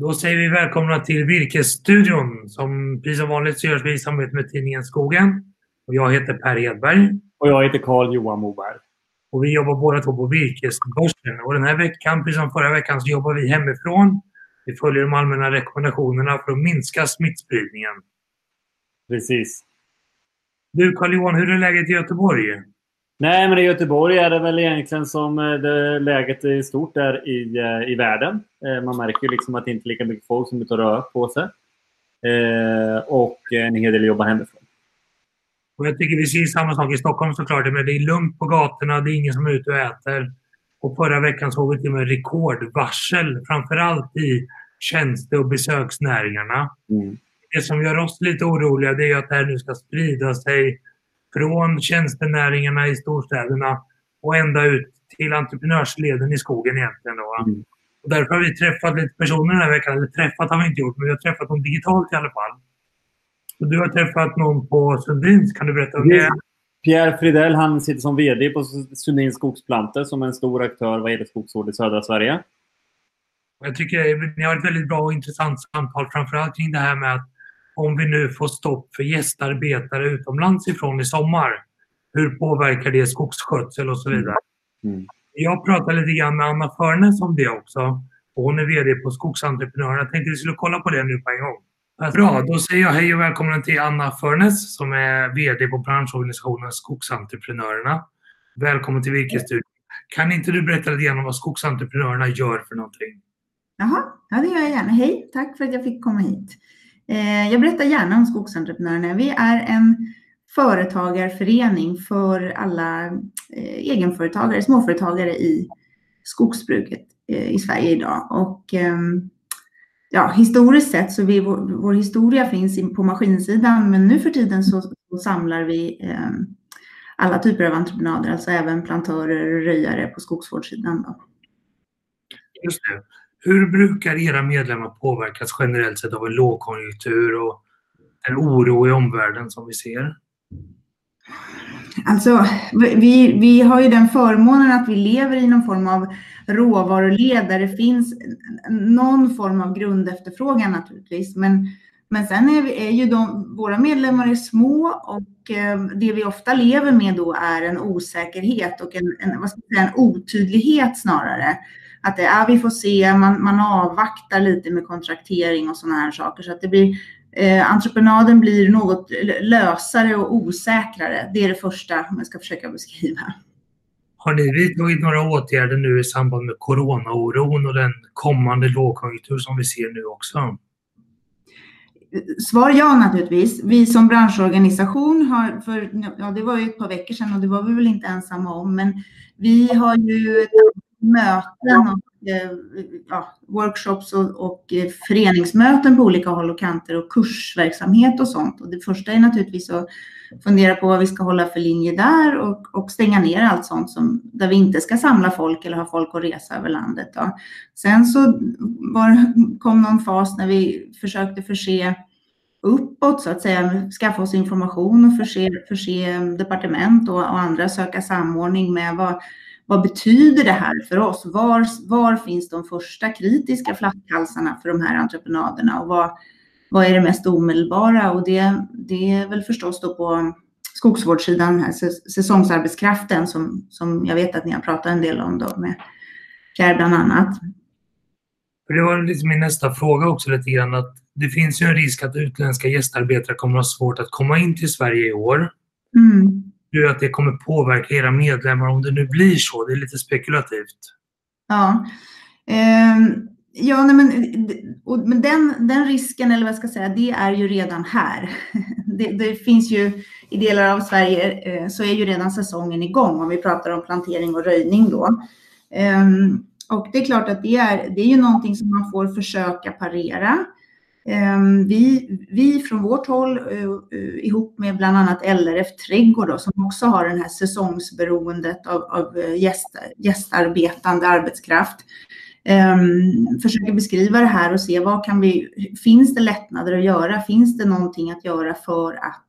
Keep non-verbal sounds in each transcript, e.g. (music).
Då säger vi välkomna till Virkesstudion. Som precis som vanligt så görs vi i samarbete med tidningen Skogen. Och jag heter Per Edberg. Och jag heter Carl Johan Moberg. Och vi jobbar båda två på Virkesbörsen. Och den här veckan, precis som förra veckan, så jobbar vi hemifrån. Vi följer de allmänna rekommendationerna för att minska smittspridningen. Precis. Du Carl-Johan, hur är läget i Göteborg? Nej, men i Göteborg är det väl egentligen som eh, det läget i stort är i, eh, i världen. Eh, man märker liksom att det inte är lika mycket folk som är och rör på sig. Och en hel del jobbar hemifrån. Och jag tycker vi ser samma sak i Stockholm såklart. Men det är lugnt på gatorna, det är ingen som är ute och äter. Och förra veckan såg vi till och med rekordvarsel, framförallt i tjänste och besöksnäringarna. Mm. Det som gör oss lite oroliga det är att det här nu ska sprida sig från tjänstenäringarna i storstäderna och ända ut till entreprenörsleden i skogen egentligen. Då. Mm. Och därför har vi träffat lite personer den här veckan. Eller träffat har vi inte gjort, men vi har träffat dem digitalt i alla fall. Och du har träffat någon på Sundins. Kan du berätta om det? Pierre Fridell, han sitter som VD på Sundins Skogsplantor som är en stor aktör vad gäller skogsvård i södra Sverige. Jag tycker ni har ett väldigt bra och intressant samtal, framförallt kring det här med att om vi nu får stopp för gästarbetare utomlands ifrån i sommar, hur påverkar det skogsskötsel och så vidare? Mm. Jag pratade lite grann med Anna Förnes om det också. Och hon är VD på Skogsentreprenörerna. Jag tänkte att vi skulle kolla på det nu på en gång. Bra, då säger jag hej och välkommen till Anna Förnes som är VD på branschorganisationen Skogsentreprenörerna. Välkommen till Virkesstudion. Kan inte du berätta lite grann om vad Skogsentreprenörerna gör för någonting? Jaha, ja det gör jag gärna. Hej, tack för att jag fick komma hit. Eh, jag berättar gärna om Skogsentreprenörerna. Vi är en företagarförening för alla eh, egenföretagare, småföretagare i skogsbruket eh, i Sverige idag. Och ehm, ja, historiskt sett så vi, vår, vår historia finns på maskinsidan, men nu för tiden så, så samlar vi ehm, alla typer av entreprenader, alltså även plantörer och röjare på skogsvårdssidan. Då. Just det. Hur brukar era medlemmar påverkas generellt sett av en lågkonjunktur och en oro i omvärlden som vi ser? Alltså, vi, vi har ju den förmånen att vi lever i någon form av råvaruled där det finns någon form av grundefterfrågan naturligtvis. Men, men sen är, vi, är ju de, våra medlemmar är små och eh, det vi ofta lever med då är en osäkerhet och en, en, vad ska säga, en otydlighet snarare att det är, vi får se, man, man avvaktar lite med kontraktering och sådana här saker. Så att det blir, eh, entreprenaden blir något lösare och osäkrare. Det är det första om jag ska försöka beskriva. Har ni vidtagit några åtgärder nu i samband med coronaoron och den kommande lågkonjunktur som vi ser nu också? Svar ja naturligtvis. Vi som branschorganisation har, för ja, det var ju ett par veckor sedan och det var vi väl inte ensamma om, men vi har ju möten och eh, ja, workshops och, och, eh, föreningsmöten på olika håll och kanter och kursverksamhet och sånt. Och det första är naturligtvis att fundera på vad vi ska hålla för linje där och, och stänga ner allt sånt som, där vi inte ska samla folk eller ha folk att resa över landet. Då. Sen så var, kom någon fas när vi försökte förse uppåt så att säga, skaffa oss information och förse, förse departement och, och andra söka samordning med vad vad betyder det här för oss? Var, var finns de första kritiska flaskhalsarna för de här entreprenaderna och vad, vad är det mest omedelbara? Och det, det är väl förstås då på skogsvårdssidan, här säsongsarbetskraften som, som jag vet att ni har pratat en del om då med Pierre bland annat. För det var liksom min nästa fråga också lite grann att det finns ju en risk att utländska gästarbetare kommer att ha svårt att komma in till Sverige i år. Mm du att det kommer påverka era medlemmar om det nu blir så? Det är lite spekulativt. Ja. Um... ja, nej, men, och, men den, den risken, eller vad jag ska säga, det är ju redan här. (laughs) Det, det finns ju i delar av Sverige eh, så är ju redan säsongen igång om vi pratar om plantering och röjning då. Eh, och det är klart att det är, det är ju någonting som man får försöka parera. Ehm, vi, vi från vårt håll eh, eh, ihop med bland annat LRF Trädgård då, som också har den här säsongsberoendet av, av eh, gäst, gästarbetande arbetskraft um, försöker beskriva det här och se vad kan vi, finns det lättnader att göra? Finns det någonting att göra för att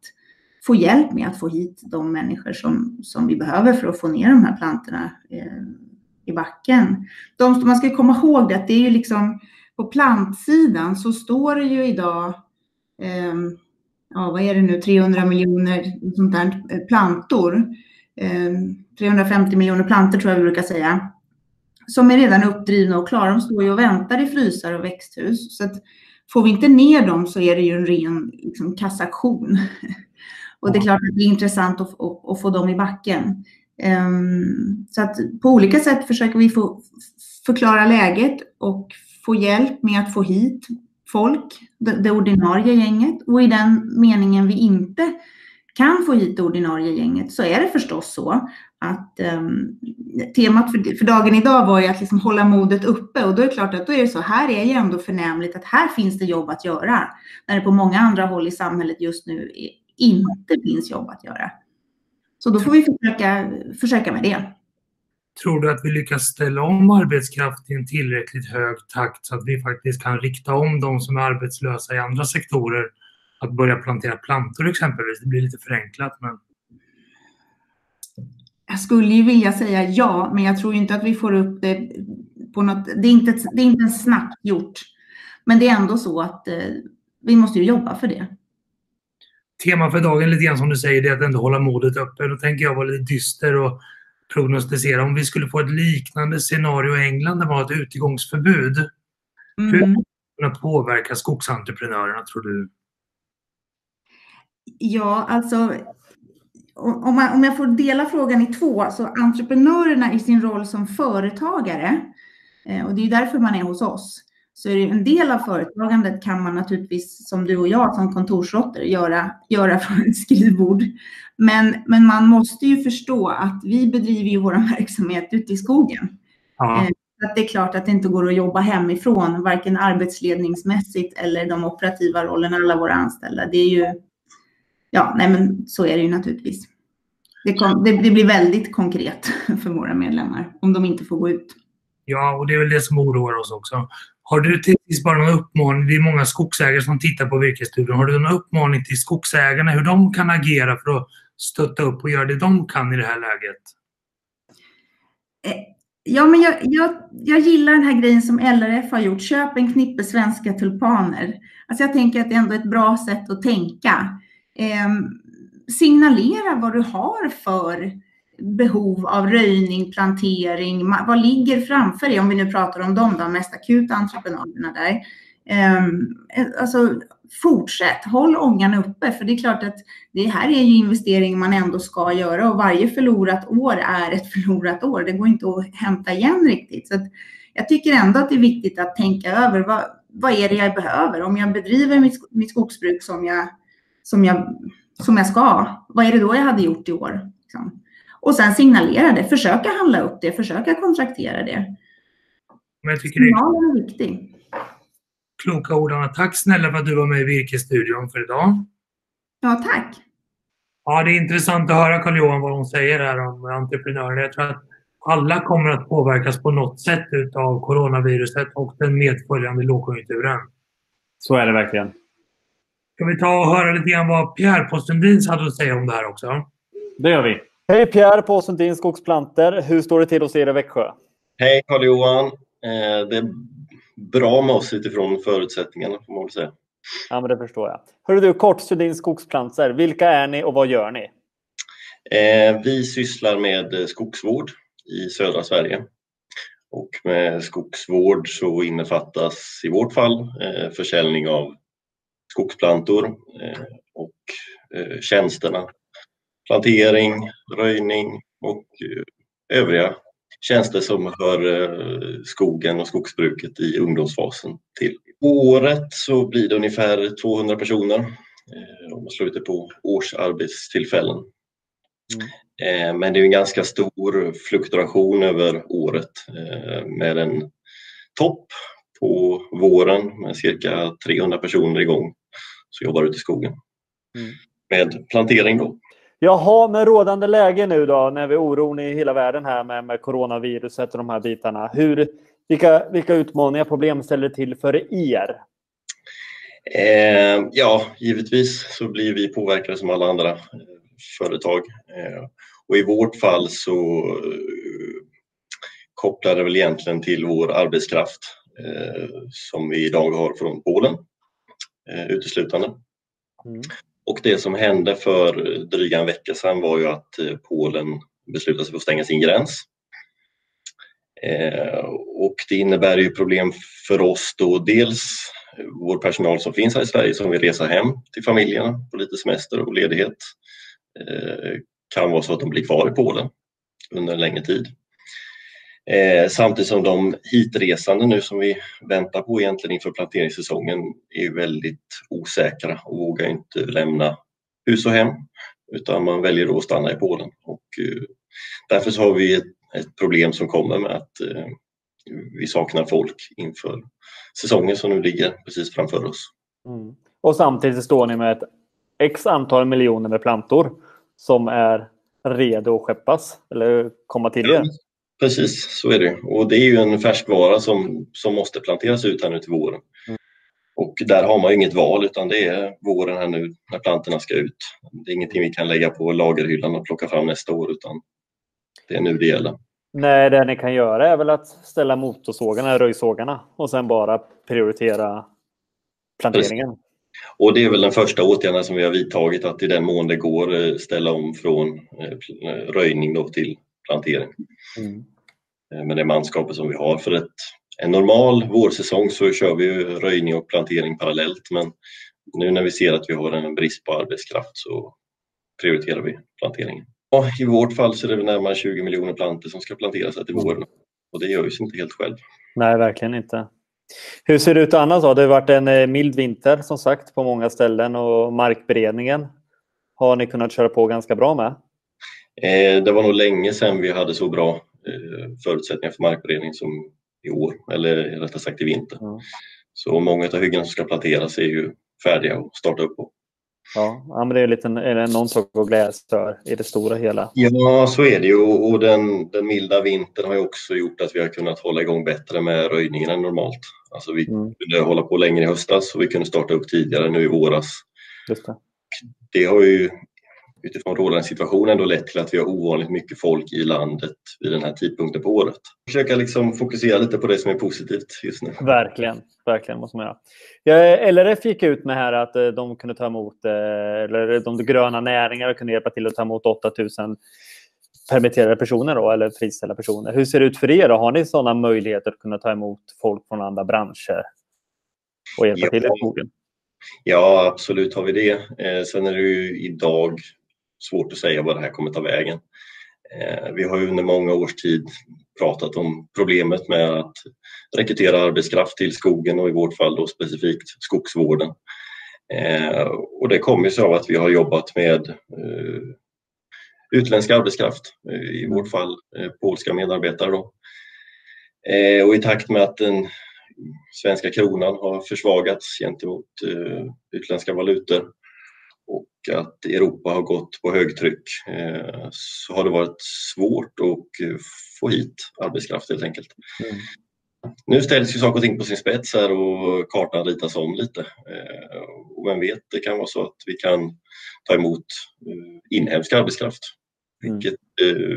få hjälp med att få hit de människor som, som vi behöver för att få ner de här plantorna eh, i backen? De, man ska komma ihåg det att det är ju liksom på plantsidan så står det ju idag, eh, ja vad är det nu, 300 miljoner sånt där, eh, plantor. Eh, 350 miljoner plantor tror jag vi brukar säga. Som är redan uppdrivna och klara. De står ju och väntar i frysar och växthus. Så att får vi inte ner dem så är det ju en ren liksom, kassaktion. (laughs) Och det är klart att det är intressant att, att, att få dem i backen. Um, så att på olika sätt försöker vi få förklara läget och få hjälp med att få hit folk, det, det ordinarie gänget. Och i den meningen vi inte kan få hit det ordinarie gänget så är det förstås så att um, temat för, för, dagen idag var ju att liksom hålla modet uppe och då är det klart att då är det så här är ju ändå förnämligt att här finns det jobb att göra när det på många andra håll i samhället just nu inte finns jobb att göra. Så då får vi försöka, försöka med det. Tror du att vi lyckas ställa om arbetskraft i en tillräckligt hög takt så att vi faktiskt kan rikta om de som är arbetslösa i andra sektorer att börja plantera plantor exempelvis? Det blir lite förenklat men... Jag skulle ju vilja säga ja, men jag tror inte att vi får upp det på något... Det är inte, det är inte snabbt gjort. Men det är ändå så att eh, vi måste ju jobba för det tema för dagen lite grann som du säger, det är att ändå hålla modet uppe. Då tänker jag vara lite dyster och prognostisera. Om vi skulle få ett liknande scenario i England där man har ett utegångsförbud. Mm. Hur kommer det påverka skogsentreprenörerna tror du? Ja, alltså om, man, om jag får dela frågan i två, så entreprenörerna i sin roll som företagare, eh, och det är därför man är hos oss, så är det en del av företagandet kan man naturligtvis som du och jag som kontorsråttor göra, göra (laughs) från ett skrivbord. Men, men man måste ju förstå att vi bedriver ju vår (laughs) verksamhet ute i skogen. Ja. Eh, att det är klart att det inte går att jobba hemifrån, varken arbetsledningsmässigt eller de operativa rollerna, alla våra anställda. Det är ju, ja, nej men så är det ju naturligtvis. Det, kom, det, det blir väldigt konkret (laughs) för våra medlemmar om de inte får gå ut. Ja, och det är väl det som oroar oss också. Har du till sist bara någon uppmaning, det är många skogsägare som tittar på virkesstudion, har du någon uppmaning till skogsägarna hur de kan agera för att stötta upp och göra det de kan i det här läget? Eh, ja, men jag, jag, jag gillar den här grejen som LRF har gjort. Köp en knippe svenska tulpaner. Alltså jag tänker att det är ändå ett bra sätt att tänka. Eh, signalera vad du har för behov av röjning, plantering, vad ligger framför er, om vi nu pratar om de mest akuta entreprenaderna där. Ehm, eh, alltså fortsätt, håll ångan uppe för det är klart att det här är ju investeringar man ändå ska göra och varje förlorat år är ett (laughs) förlorat år. Det går inte att hämta igen riktigt. Så jag tycker ändå att det är viktigt att tänka över vad, vad är det jag behöver? Om jag bedriver mitt, mitt skogsbruk som jag, som, jag, som jag ska, vad är det då jag hade gjort i år? Liksom. Och sen signalera det, försöka handla upp det, försöka kontraktera det. Men jag tycker Signalen är viktig. Kloka ord, Anna. Tack snälla för att du var med i Virkesstudion för idag. Ja, tack. Ja, det är intressant att höra Carl-Johan vad hon säger här om entreprenörer. Jag tror att alla kommer att påverkas på något sätt av coronaviruset och den medföljande lågkonjunkturen. Så är det verkligen. Ska vi ta och höra lite grann vad Pierre på Sundins hade att säga om det här också? Det gör vi. Hej Pierre på Sundin Skogsplanter. Hur står det till hos er i Växjö? Hej Carl-Johan. Eh, det är bra med oss utifrån förutsättningarna får man väl säga. Ja, men det förstår jag. Hörru du, kort Sundin Skogsplanter. Vilka är ni och vad gör ni? Eh, vi sysslar med skogsvård i södra Sverige. Och med skogsvård så innefattas i vårt fall eh, försäljning av skogsplantor och tjänsterna plantering, röjning och eh, övriga tjänster som hör eh, skogen och skogsbruket i ungdomsfasen till. Året så blir det ungefär 200 personer eh, om man slår ut det på årsarbetstillfällen. Mm. Men det är en ganska stor fluktuation över året med en topp på våren med cirka 300 personer igång som jobbar ute i skogen. Mm. Med plantering då. Jaha, med rådande läge nu då när vi är oron i hela världen här med, med coronaviruset och de här bitarna. Hur, vilka, vilka utmaningar och problem ställer det till för er? Eh, ja, givetvis så blir vi påverkade som alla andra eh, företag. Eh, och i vårt fall så eh, kopplar det väl egentligen till vår arbetskraft. som vi idag har från Polen uteslutande. Mm. Och det som hände för dryga en vecka sedan var ju att eh, Polen beslutade sig för att stänga sin gräns. Eh, och det innebär ju problem för oss då dels vår personal som finns här i Sverige som vill resa hem till familjerna på lite semester och ledighet. Eh, kan vara så att de blir kvar i Polen under en längre tid. Eh, samtidigt som de hitresande nu som vi väntar på egentligen inför planteringssäsongen är väldigt osäkra och vågar inte lämna hus och hem utan man väljer att stanna i Polen. Och, eh, därför så har vi ett, ett, problem som kommer med att eh, vi saknar folk inför säsongen som nu ligger precis framför oss. Mm. Och samtidigt står ni med ett x antal miljoner med plantor som är redo att skeppas eller komma till er. Precis, så är det. Och det är ju en färskvara som, som måste planteras ut här nu till våren. Mm. Och där har man inget val utan det är våren här nu när plantorna ska ut. Det är ingenting vi kan lägga på lagerhyllan och plocka fram nästa år utan det är nu det gäller. Nej, det ni kan göra är väl att ställa motorsågarna, röjsågarna och sen bara prioritera planteringen. Precis. Och det är väl den första åtgärden som vi har vidtagit att i den mån det går eh, ställa om från eh, röjning då till plantering. Mm. Eh, med det manskapet som vi har. För ett, en normal vårsäsong så kör vi röjning och plantering parallellt men nu när vi ser att vi har en brist på arbetskraft så prioriterar vi planteringen. Och I vårt fall så är det närmare 20 miljoner plantor som ska planteras här till våren och det gör sig inte helt själv. Nej, verkligen inte. Hur ser det ut annars? Det har varit en eh, mild vinter som sagt på många ställen och markberedningen har ni kunnat köra på ganska bra med? Eh, det var nog länge sedan vi hade så bra eh, förutsättningar för markberedning som i år, eller rättare sagt i vinter. Mm. Så många av hyggena som ska planteras är ju färdiga att starta upp på. Ja, men det är, lite, är det någon sak att glädjas för i det stora hela. Ja, så är det ju och den, den milda vintern har ju också gjort att vi har kunnat hålla igång bättre med röjningen än normalt. Alltså vi mm. kunde hålla på längre i höstas och vi kunde starta upp tidigare nu i våras. Just det. det har ju utifrån rådande situation ändå lett till att vi har ovanligt mycket folk i landet vid den här tidpunkten på året. Försöka liksom fokusera lite på det som är positivt just nu. Verkligen, verkligen måste man göra. Ja, LRF gick ut med här att eh, de kunde ta emot, eh, eller de gröna näringarna kunde hjälpa till att ta emot 8000 permitterade personer då, eller friställda personer. Hur ser det ut för er? Då? Har ni sådana möjligheter att kunna ta emot folk från andra branscher och hjälpa ja. till i skogen? Ja, absolut har vi det. Eh, sen är det ju idag svårt att säga vad det här kommer ta vägen. Eh, vi har under många års tid pratat om problemet med att rekrytera arbetskraft till skogen och i vårt fall då specifikt skogsvården. Eh, och det kommer sig av att vi har jobbat med eh, utländsk arbetskraft, i vårt fall polska medarbetare. Då. Och i takt med att den svenska kronan har försvagats gentemot utländska valutor och att Europa har gått på högtryck eh, så har det varit svårt att eh, få hit arbetskraft helt enkelt. Mm. Nu ställs ju saker och ting på sin spets här och kartan ritas om lite. Eh, och vem vet, det kan vara så att vi kan ta emot inhemsk arbetskraft. Mm. Vilket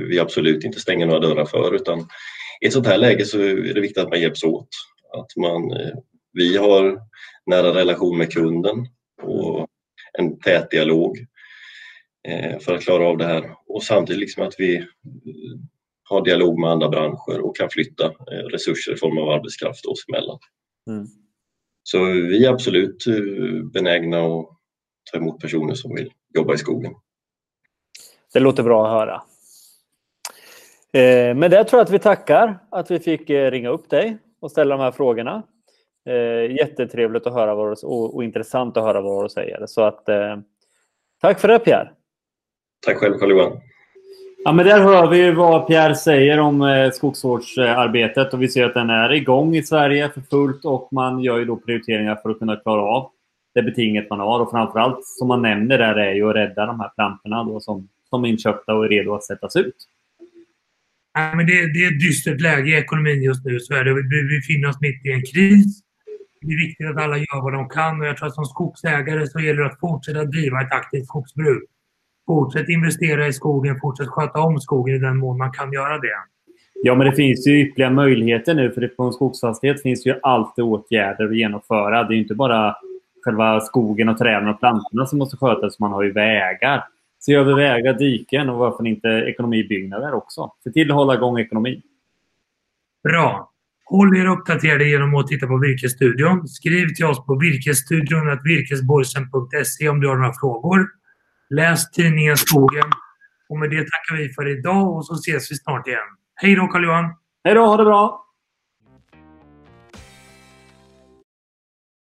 vi absolut inte stänger några dörrar för utan i ett sånt här läge så är det viktigt att man hjälps åt. Att man, vi har nära relation med kunden och en tät dialog eh, för att klara av det här och samtidigt liksom att vi har dialog med andra branscher och kan flytta eh, resurser i form av arbetskraft oss emellan. Mm. Så vi är absolut eh, benägna att ta emot personer som vill jobba i skogen. Det låter bra att höra. Med det tror jag att vi tackar att vi fick ringa upp dig och ställa de här frågorna. Eh, jättetrevligt att höra vad du, och, och, intressant att höra vad du säger. Så att, eh, tack för det Pierre. Tack själv Carl-Johan. Ja, men där hör vi vad Pierre säger om eh, skogsvårdsarbetet och vi ser att den är igång i Sverige för fullt och man gör ju då prioriteringar för att kunna klara av det betinget man har och framförallt som man nämner där är ju att rädda de här plantorna då som, som är inköpta och är redo att sättas ut. Ja, men det, det är ett dystert läge i ekonomin just nu. Så är det. Vi befinner oss mitt i en kris. Det är viktigt att alla gör vad de kan och jag tror att som skogsägare så gäller det att fortsätta driva ett aktivt skogsbruk. Fortsätt investera i skogen, fortsätt sköta om skogen i den mån man kan göra det. Ja, men det finns ju ytterligare möjligheter nu. För på en skogsfastighet finns ju alltid åtgärder att genomföra. Det är inte bara själva skogen och träden och plantorna som måste skötas. Man har ju vägar. Se över vägar, diken och varför inte ekonomibyggnader också. Se till att hålla igång ekonomin. Bra. Håll er uppdaterade genom att titta på Virkesstudion. Skriv till oss på virkesstudion.virkesborgsen.se om du har några frågor. Läs tidningen Skogen. Och med det tackar vi för idag och så ses vi snart igen. Hej då Carl-Johan! Hej då, ha det bra!